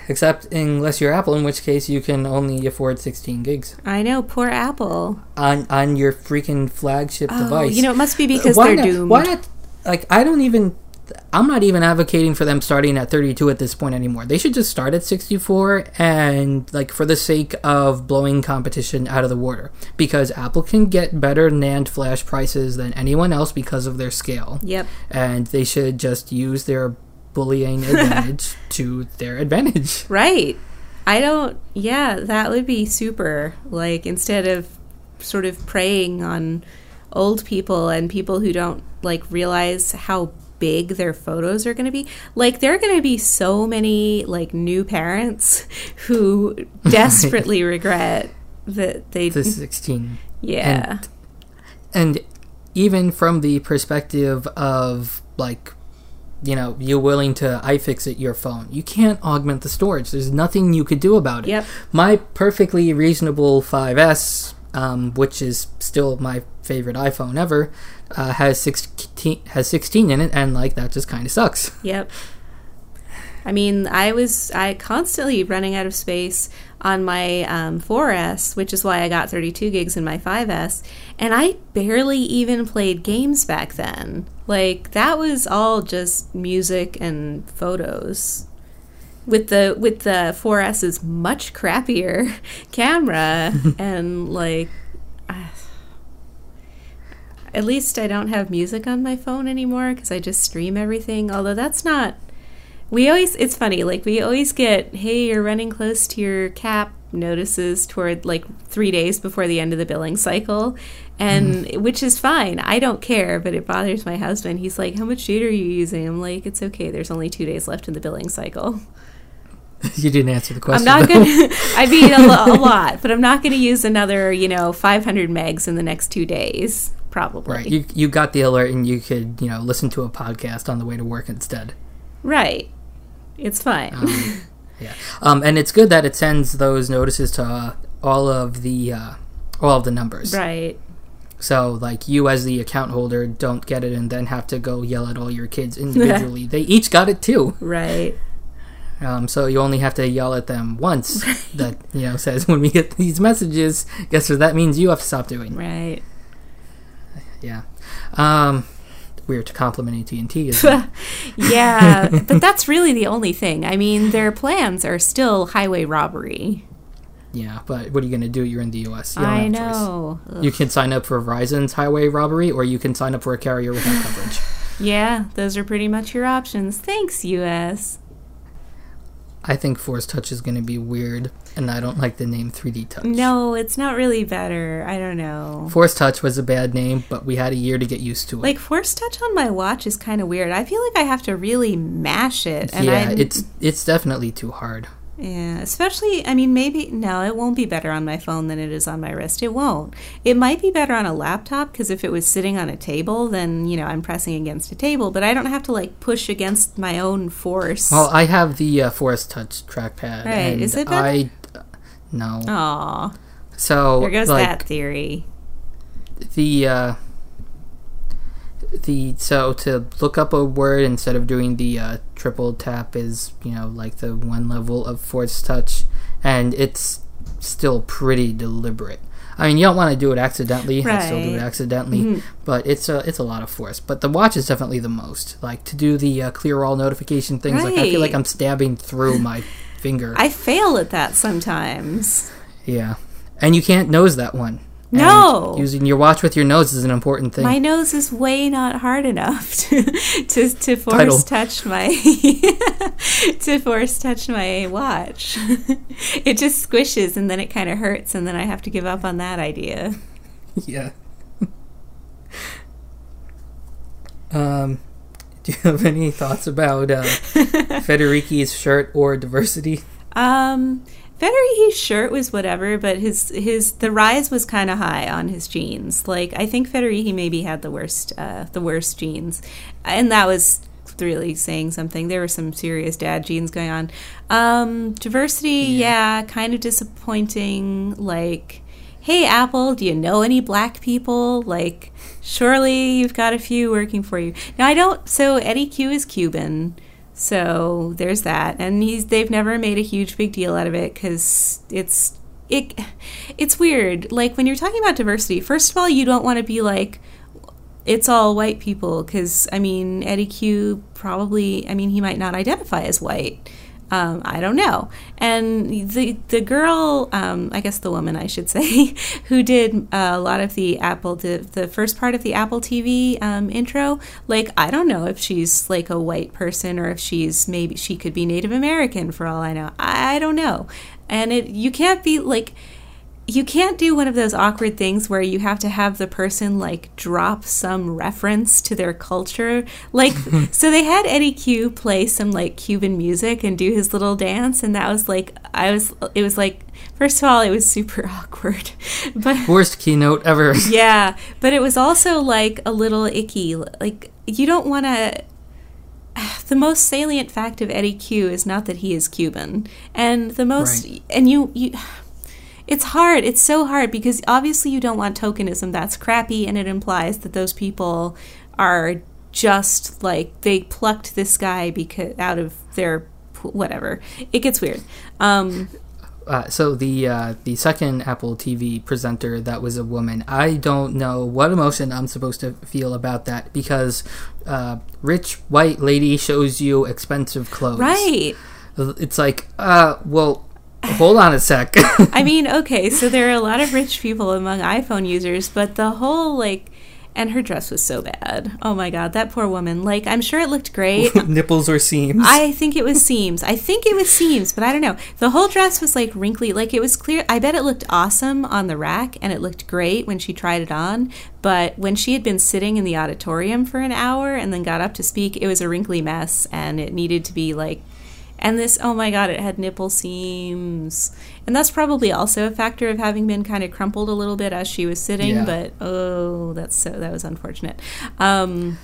Except unless you're Apple, in which case you can only afford 16 gigs I know, poor Apple. on on your freaking flagship Oh, device. you know, it must be because why they're not, doomed. Why not? Like, I don't even. I'm not even advocating for them starting at 32 at this point anymore. They should just start at 64 and, like, for the sake of blowing competition out of the water. Because Apple can get better NAND flash prices than anyone else because of their scale. Yep. And they should just use their bullying advantage to their advantage. Right. I don't, yeah, that would be super. Like, instead of sort of preying on old people and people who don't, like, realize how big their photos are going to be. Like, there are going to be so many, like, new parents who desperately regret that they, The 16 yeah. and even from the perspective of like you know you're willing to iFixit your phone you can't augment the storage there's nothing you could do about it Yep. my perfectly reasonable 5s um, which is still my favorite iphone ever uh, has 16 has 16 in it and like that just kind of sucks Yep. I mean, I was I constantly running out of space on my um, 4S, which is why I got 32 gigs in my 5S, and I barely even played games back then. Like that was all just music and photos. With the with the 4S's much crappier camera and like uh, at least I don't have music on my phone anymore because I just stream everything. Although that's not. We always. It's funny. Like we always get, hey, you're running close to your cap notices toward like three days before the end of the billing cycle, and mm. which is fine. I don't care, but it bothers my husband. He's like, how much data are you using? I'm like, it's okay. There's only two days left in the billing cycle. you didn't answer the question I'm not gonna. I mean a, lo- a lot, but I'm not gonna use another, you know, 500 megs in the next two days. Probably. right you, you got the alert and you could you know listen to a podcast on the way to work instead Right. It's fine. Um, yeah, um, and it's good that it sends those notices to uh, all of the uh, all of the numbers. right. So, like you as the account holder don't get it and then have to go yell at all your kids individually. they each got it too. Right. Um, so you only have to yell at them once. That you know says when we get these messages, guess what that means? You have to stop doing. Right. Yeah. Um, weird to compliment AT and T. isn't yeah, but that's really the only thing. I mean, their plans are still highway robbery. Yeah, but what are you going to do? You're in the U.S. You I have a choice. know. You can sign up for Verizon's highway robbery, or you can sign up for a carrier without coverage. Yeah, those are pretty much your options. Thanks, US. I think Force Touch is going to be weird, and I don't like the name 3D Touch. No, it's not really better. I don't know. Force Touch was a bad name, but we had a year to get used to it. Like force touch on my watch is kind of weird. I feel like I have to really mash it, and yeah, I it's it's definitely too hard. Yeah, especially, I mean, maybe, no, it won't be better on my phone than it is on my wrist. It won't. It might be better on a laptop because if it was sitting on a table, then, you know, I'm pressing against a table, but I don't have to, like, push against my own force. Well, I have the uh, Force Touch trackpad. Right, and is it better? I no. Aw, So there goes like that theory. the uh, the so to look up a word instead of doing the uh, triple tap is you know like the one level of Force Touch, and it's still pretty deliberate. I mean, you don't want to do it accidentally. I still do it Right. accidentally, Mhm. but it's a it's a lot of force. But the watch is definitely the most. Like to do the uh, clear all notification things. Like I feel like I'm stabbing through my finger. I fail at that sometimes. yeah, and you can't nose that one. No. using your watch with your nose is an important thing. My nose is way not hard enough to to, to force Title. touch my to force touch my watch. it just squishes and then it kind of hurts and then I have to give up on that idea. yeah. um, Do you have any thoughts about uh, Federici's shirt or diversity? Um, Federici's shirt was whatever, but his his the rise was kind of high on his jeans. Like I think Federici maybe had the worst uh, the worst jeans, and that was really saying something. There were some serious dad jeans going on. Um, diversity, yeah. yeah, kind of disappointing. Like, hey Apple, do you know any black people? Like, surely you've got a few working for you. Now I don't. So Eddy Cue is Cuban. So there's that, and he's they've never made a huge big deal out of it because it's it it's weird. Like when you're talking about diversity, first of all, you don't want to be like it's all white people because I mean Eddy Cue probably I mean he might not identify as white. Um, I don't know. And the the girl, um, I guess the woman, I should say, who did uh, a lot of the Apple, the, the first part of the Apple TV um, intro, like, I don't know if she's like a white person or if she's maybe she could be Native American for all I know. I, I don't know. And it you can't be like you can't do one of those awkward things where you have to have the person like drop some reference to their culture. Like, so they had Eddy Cue play some like Cuban music and do his little dance, and that was like, I was, it was like, first of all, it was super awkward, but worst keynote ever. yeah, but it was also like a little icky. Like, you don't want to the most salient fact of Eddy Cue is not that he is Cuban, and the most right. and you you it's hard. It's so hard because obviously you don't want tokenism. That's crappy, and it implies that those people are just like they plucked this guy because out of their whatever. It gets weird. Um, uh, so the uh, the second Apple TV presenter that was a woman. I don't know what emotion I'm supposed to feel about that because uh, rich white lady shows you expensive clothes. Right. It's like, uh, well, Hold on a sec. I mean, okay, so there are a lot of rich people among iPhone users, but the whole like and her dress was so bad. Oh my god, that poor woman. Like, I'm sure it looked great. Nipples or seams? I think it was seams. I think it was seams, but I don't know. The whole dress was like wrinkly. Like, it was clear. I bet it looked awesome on the rack and it looked great when she tried it on. But when she had been sitting in the auditorium for an hour and then got up to speak, it was a wrinkly mess and it needed to be like and this, oh my god, it had nipple seams. And that's probably also a factor of having been kind of crumpled a little bit as she was sitting, yeah. but oh, that's so, that was unfortunate. Um,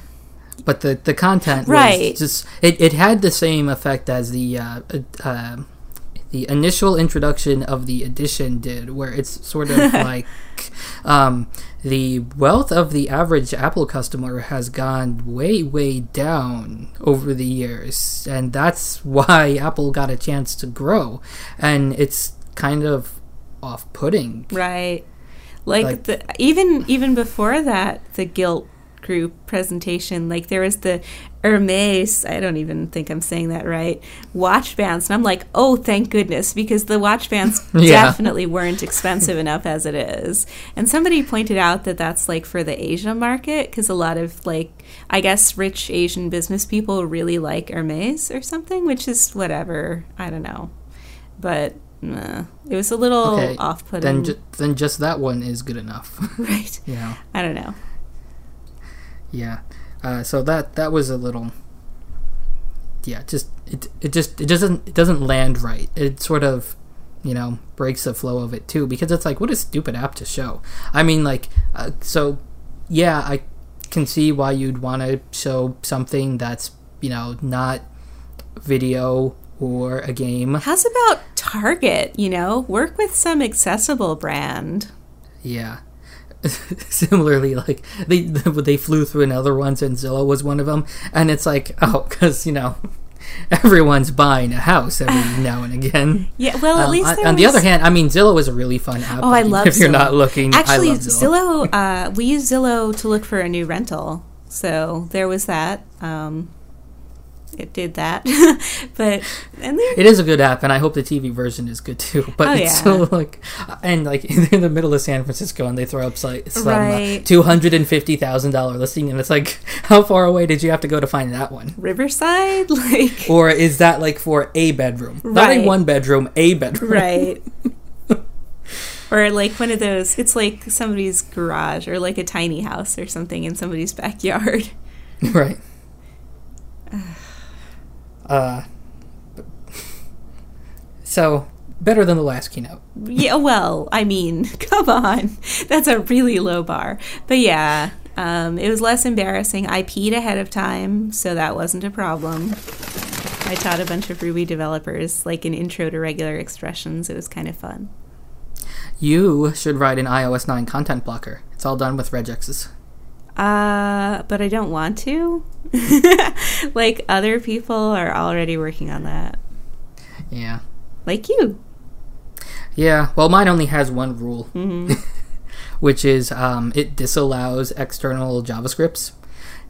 but the, the content right. just, it, it had the same effect as the, uh, uh, the initial introduction of the edition did, where it's sort of like um, the wealth of the average Apple customer has gone way, way down over the years, and that's why Apple got a chance to grow, and it's kind of off-putting, right? Like, like the, even even before that, the guilt group presentation, like there was the Hermes, I don't even think I'm saying that right, watch bands. And I'm like, oh, thank goodness, because the watch bands yeah. definitely weren't expensive enough as it is. And somebody pointed out that that's like for the Asia market, because a lot of like, I guess rich Asian business people really like Hermes or something, which is whatever. I don't know. But uh, it was a little okay, off putting. Then, ju- then just that one is good enough. right. Yeah. I don't know. Yeah. Uh, so that that was a little yeah, just it it just it doesn't it doesn't land right. It sort of you know breaks the flow of it too because it's like what a stupid app to show. I mean like uh, so yeah, I can see why you'd want to show something that's you know not video or a game. How's about Target? You know, work with some accessible brand. Yeah. similarly like they they flew through another ones and Zillow was one of them and it's like oh because you know everyone's buying a house every now and again. Yeah well at um, least on, on was... the other hand I mean Zillow is a really fun app. Oh I love if Zillow. you're not looking actually Zillow, Zillow uh, we use Zillow to look for a new rental so there was that um, it did that. but and it is a good app, and I hope the TV version is good too. But oh, it's yeah. so like, and like in the middle of San Francisco, and they throw up like some uh, right. two hundred and fifty thousand dollar listing, and it's like, how far away did you have to go to find that one? Riverside, like, or is that like for a bedroom, right. not a one bedroom, a bedroom, right? or like one of those it's like somebody's garage or like a tiny house or something in somebody's backyard right uh, so better than the last keynote. Yeah, well, I mean, come on. That's a really low bar. But yeah, um, it was less embarrassing. I peed ahead of time, so that wasn't a problem. I taught a bunch of Ruby developers like an intro to regular expressions. It was kind of fun. You should write an iOS 9 content blocker. It's all done with regexes. Uh, but I don't want to. like other people are already working on that. Yeah. Like you. Yeah, well, mine only has one rule, Mm-hmm. which is um, it disallows external JavaScripts.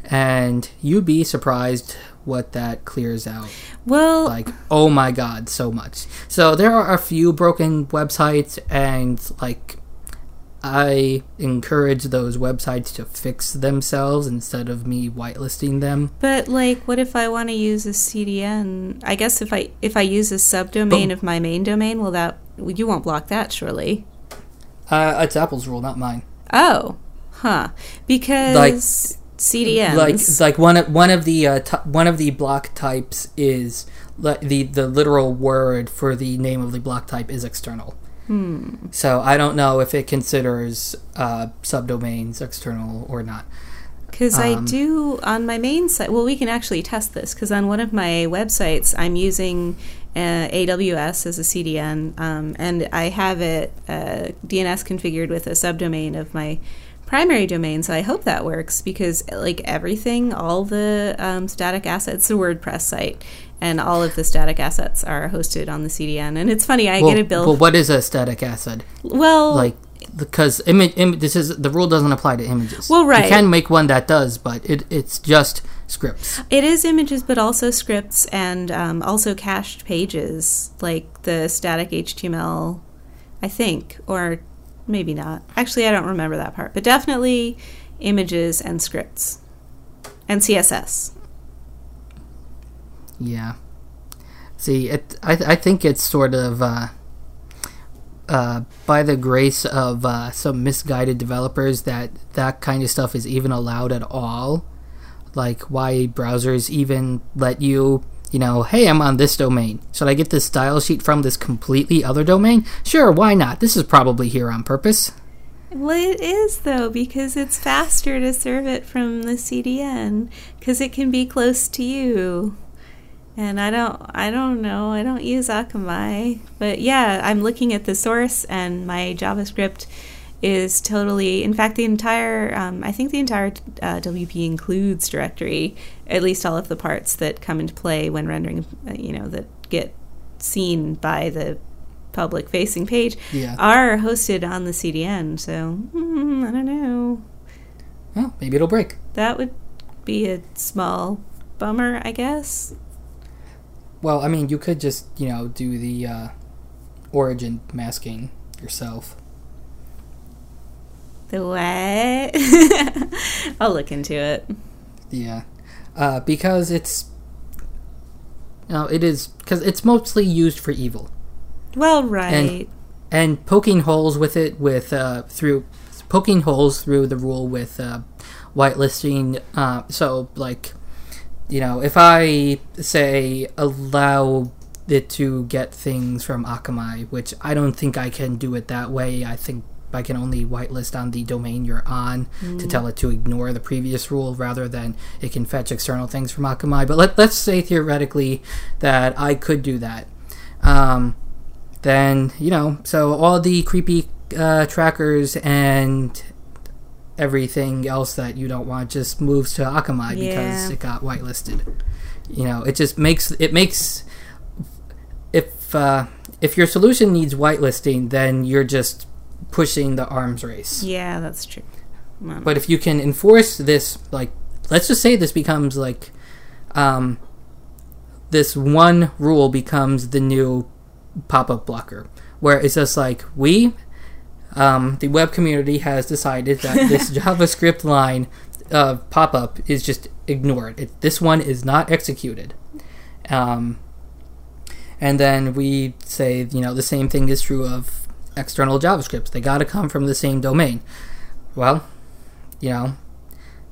And you'd be surprised what that clears out. Well, Like, oh my god, so much. So there are a few broken websites, and like, I encourage those websites to fix themselves instead of me whitelisting them. But like, what if I want to use a CDN? I guess if I if I use a subdomain But- of my main domain, will that you won't block that surely? Uh, it's Apple's rule, not mine. Oh, huh? Because Like- CDNs, like it's like one of one of the uh, t- one of the block types is li- the the literal word for the name of the block type is external. Hmm. So I don't know if it considers uh, subdomains external or not. Because I Um, do on my main site. Well, we can actually test this because on one of my websites, I'm using uh, AWS as a CDN, um, and I have it uh, DNS configured with a subdomain of my primary domain. So I hope that works because, like everything, all the um, static assets, the WordPress site, and all of the static assets are hosted on the CDN. And it's funny, I well, get a bill. well, what is a static asset? well, Like because image Im- this is the rule doesn't apply to images. Well, right. You can make one that does, but it it's just scripts. It is images, but also scripts and um, also cached pages, like the static HTML, I think, or maybe not. Actually, I don't remember that part, but definitely images and scripts and CSS. Yeah. See, it. I I think it's sort of uh, uh, by the grace of uh, some misguided developers that that kind of stuff is even allowed at all. Like, why browsers even let you, you know, hey, I'm on this domain. Should I get this style sheet from this completely other domain? Sure, why not? This is probably here on purpose. Well, it is though because it's faster to serve it from the CDN because it can be close to you. And I don't, I don't know. I don't use Akamai, but yeah, I'm looking at the source, and my JavaScript is totally. In fact, the entire, um, I think the entire uh, WP includes directory, at least all of the parts that come into play when rendering, uh, you know, that get seen by the public facing page Yeah. are hosted on the CDN. So mm, I don't know. Well, maybe it'll break. That would be a small bummer, I guess. Well, I mean, you could just, you know, do the uh, origin masking yourself. What? I'll look into it. Yeah, uh, because it's no, it is because it's mostly used for evil Well, right. and poking holes with it with uh, through poking holes through the rule with uh, whitelisting. Uh, so like, you know, if I say allow it to get things from Akamai, which I don't think I can do it that way. I think I can only whitelist on the domain you're on to tell it to ignore the previous rule rather than it can fetch external things from Akamai. But let, let's say theoretically that I could do that. Um, then, you know, so all the creepy uh, trackers and everything else that you don't want just moves to Akamai Yeah. because it got whitelisted. You know, it just makes it makes if uh, if your solution needs whitelisting, then you're just pushing the arms race. Yeah, that's true. But if you can enforce this, like, let's just say this becomes like, um, this one rule becomes the new pop-up blocker, where it's just like we, um, the web community has decided that this JavaScript line of pop-up is just ignored. It, this one is not executed. Um, and then we say, you know, the same thing is true of external JavaScripts. They got to come from the same domain. Well, you know,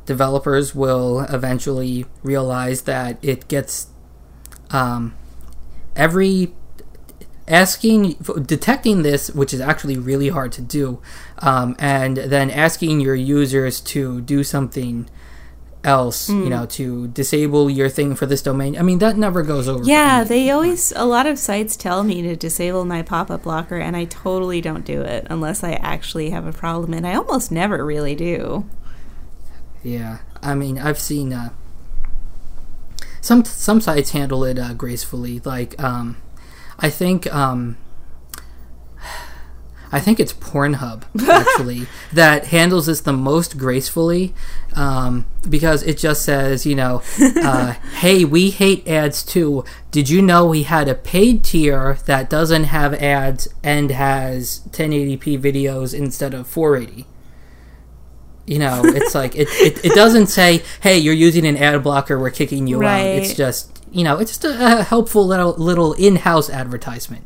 developers will eventually realize that it gets um, every asking detecting this which is actually really hard to do um, and then asking your users to do something else you know to disable your thing for this domain i mean that never goes over Yeah, they always a lot of sites tell me to disable my pop-up blocker and I totally don't do it unless I actually have a problem and I almost never really do. Yeah, I mean, I've seen uh, some some sites handle it uh, gracefully. Like, um, I think um, I think it's Pornhub actually that handles this the most gracefully um, because it just says, you know, uh, hey, we hate ads too. Did you know we had a paid tier that doesn't have ads and has 1080p videos instead of 480? you know it's like it, it, it doesn't say hey you're using an ad blocker we're kicking you out it's just you know it's just a, a helpful little little in-house advertisement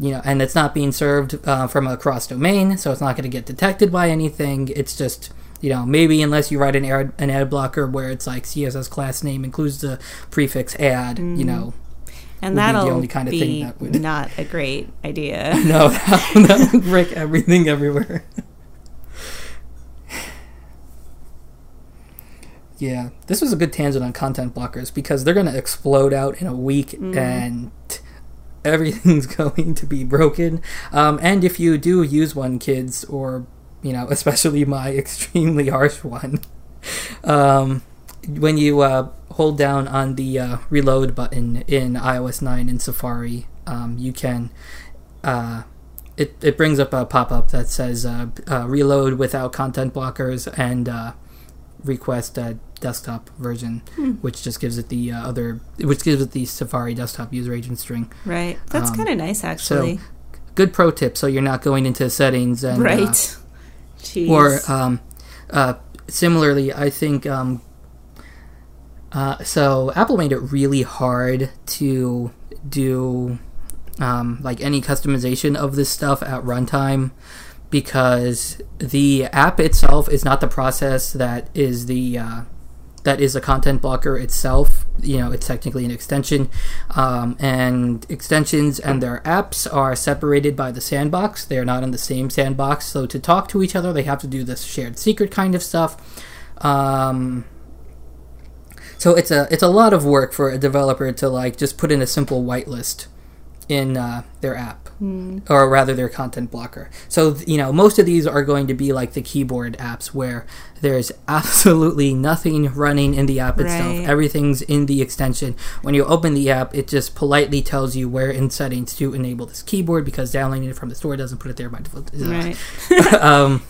you know and it's not being served uh, from a cross domain so it's not going to get detected by anything. It's just you know maybe unless you write an ad, an ad blocker where it's like css class name includes the prefix ad you know And Would be the that'll only kind of thing be that would- not a great idea. no that, that would break everything everywhere. Yeah, this was a good tangent on content blockers because they're going to explode out in a week and everything's going to be broken. Um, and if you do use one, kids, or, you know, especially my extremely harsh one, um, when you uh, hold down on the uh, reload button in iOS 9 in Safari, um, you can. Uh, it, it brings up a pop up that says uh, uh, reload without content blockers and uh, request desktop version, which just gives it the uh, other, which gives it the Safari desktop user agent string. Right. That's Um, kind of nice actually. So, Good pro tip, so you're not going into settings and uh, right. Jeez. or um, uh, similarly, I think um, uh, so. Apple made it really hard to do um, like any customization of this stuff at runtime because the app itself is not the process that is the uh, that is a content blocker itself. You know, it's technically an extension, um, and extensions and their apps are separated by the sandbox. They are not in the same sandbox, so to talk to each other, they have to do this shared secret kind of stuff. Um, so it's a it's a lot of work for a developer to like just put in a simple whitelist in uh, their app, or rather their content blocker. So you know most of these are going to be like the keyboard apps where there's absolutely nothing running in the app itself. Right. Everything's in the extension. When you open the app, it just politely tells you where in settings to enable this keyboard because downloading it from the store doesn't put it there by default. Right. um,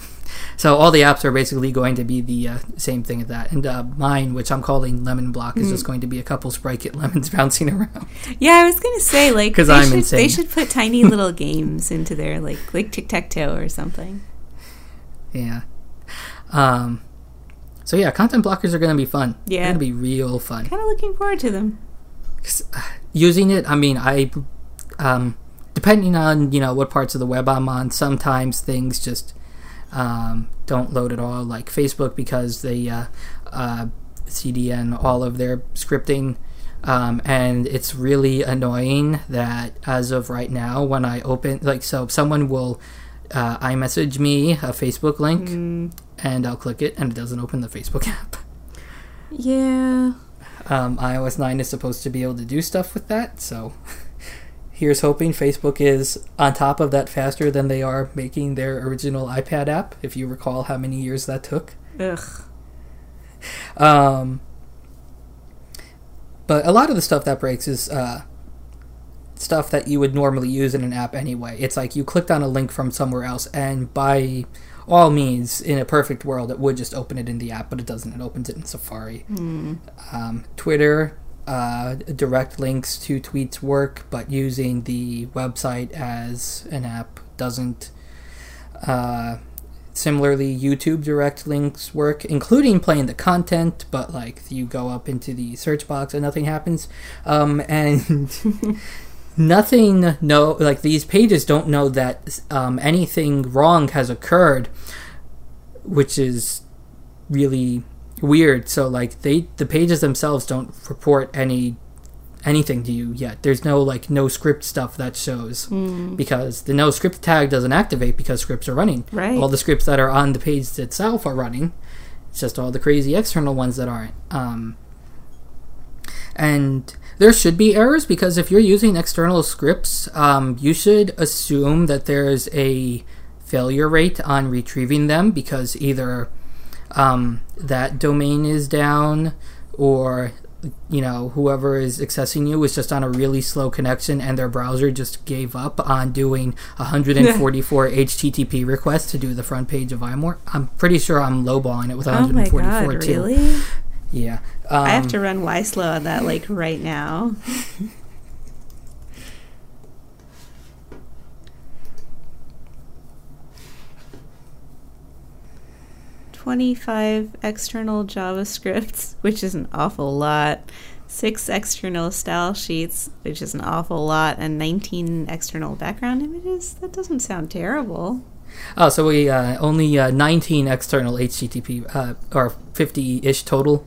so all the apps are basically going to be the uh, same thing as that. And uh, mine, which I'm calling Lemon Block, is Mm. just going to be a couple Sprite Kit lemons bouncing around. Yeah, I was gonna say like 'Cause they I'm should, insane. They should put tiny little games into there, like like tic tac toe or something. Yeah. Um, so yeah, content blockers are going to be fun. They're Yeah. going to be real fun. Kind of looking forward to them. 'Cause, uh, Using it, I mean, I, um, depending on you know what parts of the web I'm on, sometimes things just um, don't load at all. Like Facebook because they uh, uh, CDN all of their scripting. Um, and it's really annoying that as of right now, when I open, like, so someone will uh, iMessage me a Facebook link, Mm, and I'll click it, and it doesn't open the Facebook app. yeah. Um, iOS 9 is supposed to be able to do stuff with that, so here's hoping Facebook is on top of that faster than they are making their original iPad app, if you recall how many years that took. Ugh. Um, but a lot of the stuff that breaks is uh, stuff that you would normally use in an app anyway. It's like you clicked on a link from somewhere else, and by all means, in a perfect world, it would just open it in the app, but it doesn't. It opens it in Safari. Mm. Um, Twitter, uh, direct links to tweets work, but using the website as an app doesn't. Uh, similarly, YouTube direct links work, including playing the content, but like you go up into the search box and nothing happens. Um, and nothing, no, like these pages don't know that um, anything wrong has occurred, which is really weird. So like they the pages themselves don't report any anything to you yet. There's no like no script stuff that shows Hmm. because the no script tag doesn't activate because scripts are running. Right. All the scripts that are on the page itself are running. It's just all the crazy external ones that aren't. Um, and there should be errors because if you're using external scripts, um, you should assume that there's a failure rate on retrieving them because either um, that domain is down or you know whoever is accessing you is just on a really slow connection and their browser just gave up on doing 144 http requests to do the front page of imore i'm pretty sure i'm lowballing it with 144 Oh my 144 god, too really? yeah um, I have to run YSlow on that like right now. Twenty-five external JavaScripts, which is an awful lot. Six external style sheets, which is an awful lot, and nineteen external background images. That doesn't sound terrible. oh so we uh, only uh, 19 external http uh, or 50-ish total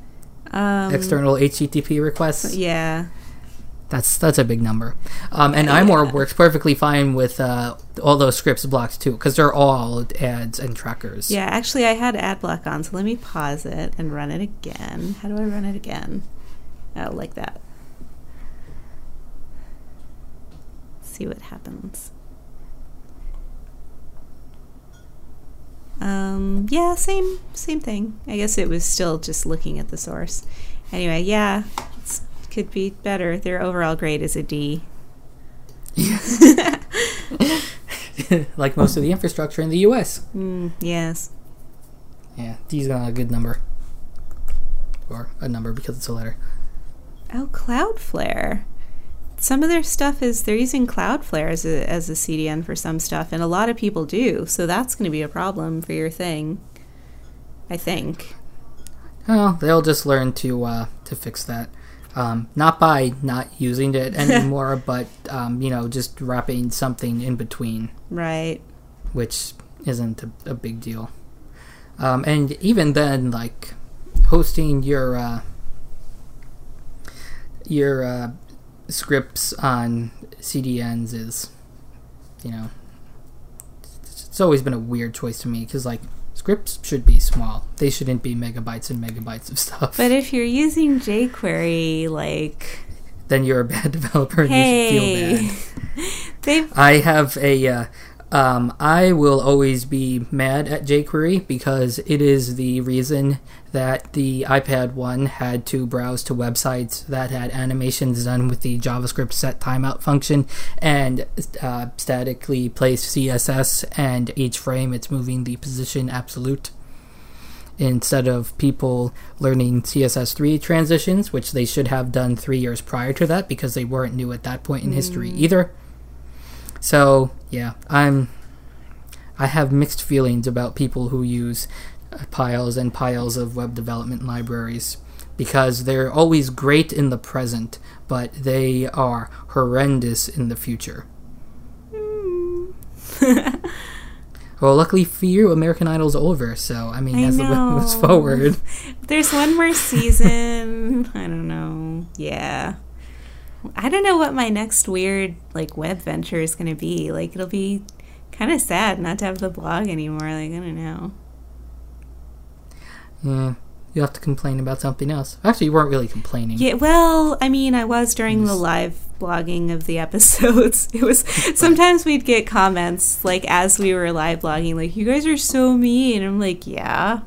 Um, external http requests Yeah. That's that's a big number. Um, and iMore works perfectly fine with uh, all those scripts blocked too, because they're all ads and trackers. Yeah, actually, I had AdBlock on, so let me pause it and run it again. How do I run it again? Oh, like that. See what happens. Um, yeah, same same thing. I guess it was still just looking at the source. Anyway, yeah, could be better. Their overall grade is a D. like most of the infrastructure in the U.S. Mm, yes. Yeah, D's not a good number, or a number because it's a letter. Oh, Cloudflare. Some of their stuff is they're using Cloudflare as a, as a CDN for some stuff, and a lot of people do. So that's going to be a problem for your thing. I think. Well, they'll just learn to uh, to fix that. Um, not by not using it anymore, but um, you know, just wrapping something in between. Right. which isn't a, a big deal. Um, and even then, like hosting your uh, your uh, scripts on CDNs is, you know, it's, it's always been a weird choice to me because like scripts should be small; they shouldn't be megabytes and megabytes of stuff. But if you're using jQuery, like, then you're a bad developer and you should feel hey, bad. I have a. Uh, um, I will always be mad at jQuery because it is the reason that the iPad one had to browse to websites that had animations done with the JavaScript set timeout function and uh, statically placed CSS, and each frame it's moving the position absolute instead of people learning CSS3 transitions, which they should have done three years prior to that because they weren't new at that point in history either. So yeah, I'm. I have mixed feelings about people who use piles and piles of web development libraries because they're always great in the present, but they are horrendous in the future. Well, luckily for you, American Idol's over, so I mean, I as the web moves forward, There's one more season. I don't know. Yeah. I don't know what my next weird like web venture is going to be. Like it'll be kind of sad not to have the blog anymore. Like I don't know. Yeah, you have to complain about something else. Actually, you weren't really complaining. Yeah, well, I mean, I was during the live blogging of the episodes. It was sometimes we'd get comments like as we were live blogging like you guys are so mean. And I'm like, "Yeah."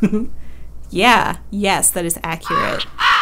yeah, yes, that is accurate.